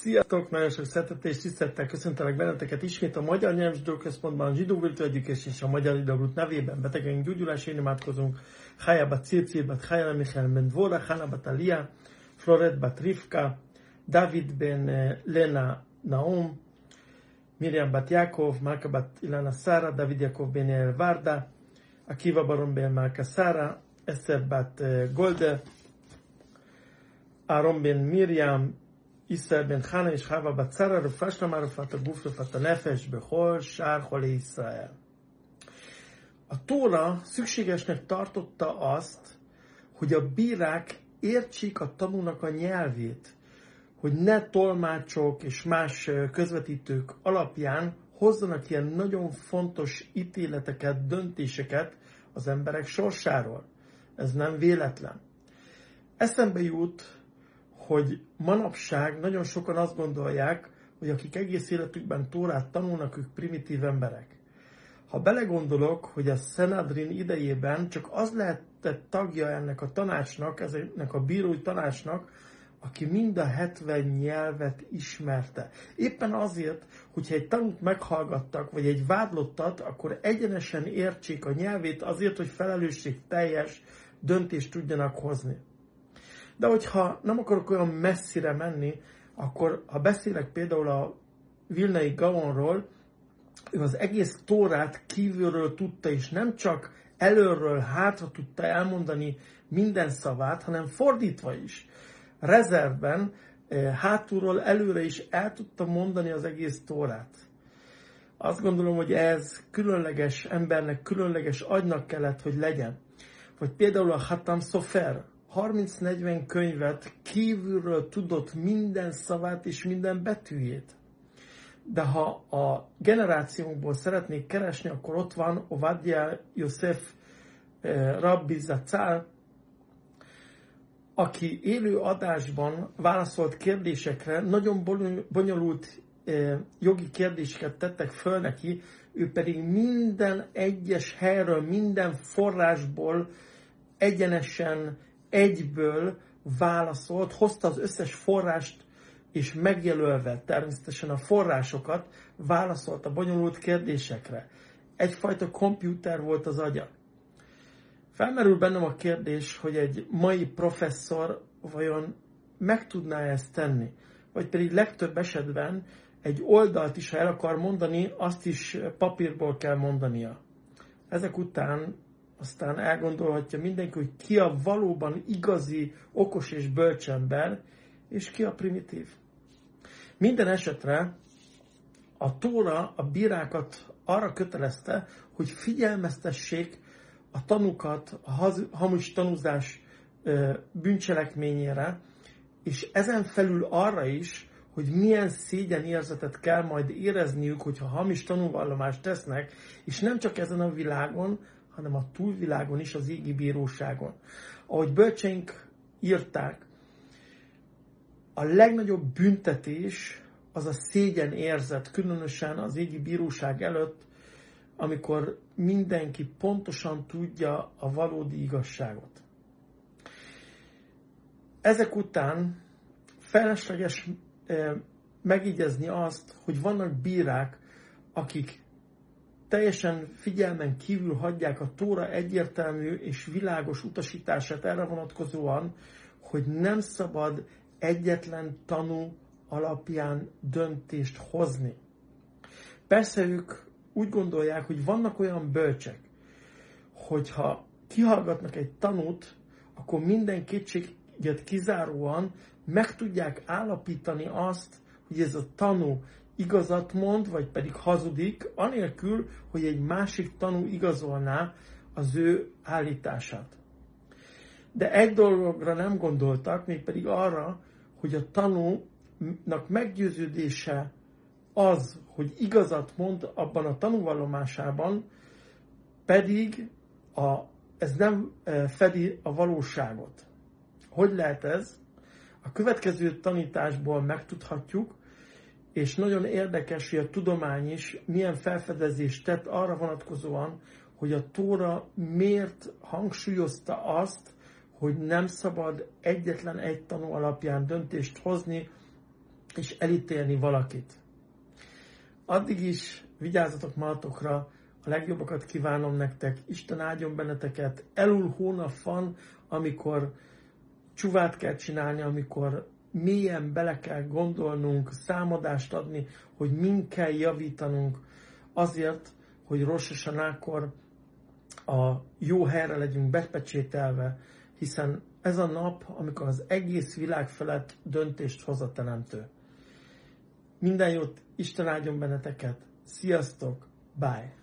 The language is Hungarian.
Sziasztok! Nagyon sok szeretettel és tisztelettel köszöntelek benneteket ismét a Magyar Nyelvzsidó Központban, Zsidó Virtuális és a Magyar Idagút nevében betegeink gyógyulásén imádkozunk. Hája bat Circir bat Hája Michael ben Dvora, Hanna bat Alia, Floret bat Rivka, David ben eh, Lena Naum, Miriam bat Jakov, Malka bat Ilana Sara, David Jakov ben El Varda, Akiva Baron ben Malka Sara, Esther bat eh, Golde, Aaron ben Miriam, ישראל בן חנה איש חווה בצרה, רפואה שלמה, רפואת הגוף, רפואת הנפש, בכל שאר חולי ישראל. A Tóra szükségesnek tartotta azt, hogy a bírák értsék a tanúnak a nyelvét, hogy ne tolmácsok és más közvetítők alapján hozzanak ilyen nagyon fontos ítéleteket, döntéseket az emberek sorsáról. Ez nem véletlen. Eszembe jut hogy manapság nagyon sokan azt gondolják, hogy akik egész életükben Tórát tanulnak, ők primitív emberek. Ha belegondolok, hogy a Szenadrin idejében csak az lehetett tagja ennek a tanácsnak, ennek a bírói tanácsnak, aki mind a 70 nyelvet ismerte. Éppen azért, hogyha egy tanút meghallgattak, vagy egy vádlottat, akkor egyenesen értsék a nyelvét azért, hogy felelősség teljes döntést tudjanak hozni. De hogyha nem akarok olyan messzire menni, akkor ha beszélek például a Vilnai Gaonról, ő az egész Tórát kívülről tudta, és nem csak előről hátra tudta elmondani minden szavát, hanem fordítva is. Rezervben, eh, hátulról előre is el tudta mondani az egész Tórát. Azt gondolom, hogy ez különleges embernek, különleges agynak kellett, hogy legyen. Vagy például a Hatam Sofer, 30-40 könyvet kívülről tudott minden szavát és minden betűjét. De ha a generációnkból szeretnék keresni, akkor ott van Ovadia Yosef eh, Rabbi Zacal, aki élő adásban válaszolt kérdésekre, nagyon bonyolult eh, jogi kérdéseket tettek föl neki, ő pedig minden egyes helyről, minden forrásból egyenesen egyből válaszolt, hozta az összes forrást, és megjelölve természetesen a forrásokat, válaszolt a bonyolult kérdésekre. Egyfajta kompjúter volt az agya. Felmerül bennem a kérdés, hogy egy mai professzor vajon meg tudná ezt tenni, vagy pedig legtöbb esetben egy oldalt is, ha el akar mondani, azt is papírból kell mondania. Ezek után aztán elgondolhatja mindenki, hogy ki a valóban igazi, okos és bölcsember, és ki a primitív. Minden esetre a Tóra a bírákat arra kötelezte, hogy figyelmeztessék a tanukat a hamis tanúzás bűncselekményére, és ezen felül arra is, hogy milyen szégyen érzetet kell majd érezniük, hogyha hamis tanúvallomást tesznek, és nem csak ezen a világon, hanem a túlvilágon is, az égi bíróságon. Ahogy bölcseink írták, a legnagyobb büntetés az a szégyen érzet, különösen az égi bíróság előtt, amikor mindenki pontosan tudja a valódi igazságot. Ezek után felesleges eh, megígézni azt, hogy vannak bírák, akik teljesen figyelmen kívül hagyják a Tóra egyértelmű és világos utasítását erre vonatkozóan, hogy nem szabad egyetlen tanú alapján döntést hozni. Persze ők úgy gondolják, hogy vannak olyan bölcsek, hogyha kihallgatnak egy tanút, akkor minden kétséget kizáróan meg tudják állapítani azt, hogy ez a tanú igazat mond, vagy pedig hazudik, anélkül, hogy egy másik tanú igazolná az ő állítását. De egy dologra nem gondoltak, mégpedig arra, hogy a tanúnak meggyőződése az, hogy igazat mond abban a tanúvallomásában, pedig a, ez nem e, fedi a valóságot. Hogy lehet ez? A következő tanításból megtudhatjuk, és nagyon érdekes, hogy a tudomány is milyen felfedezést tett arra vonatkozóan, hogy a Tóra miért hangsúlyozta azt, hogy nem szabad egyetlen egy tanú alapján döntést hozni, és elítélni valakit. Addig is vigyázzatok magatokra, a legjobbakat kívánom nektek, Isten áldjon benneteket, elul hónap van, amikor csuvát kell csinálni, amikor mélyen bele kell gondolnunk, számadást adni, hogy mind kell javítanunk azért, hogy Rososanákor a jó helyre legyünk bepecsételve, hiszen ez a nap, amikor az egész világ felett döntést hoz a Teremtő. Minden jót, Isten áldjon benneteket. Sziasztok, bye!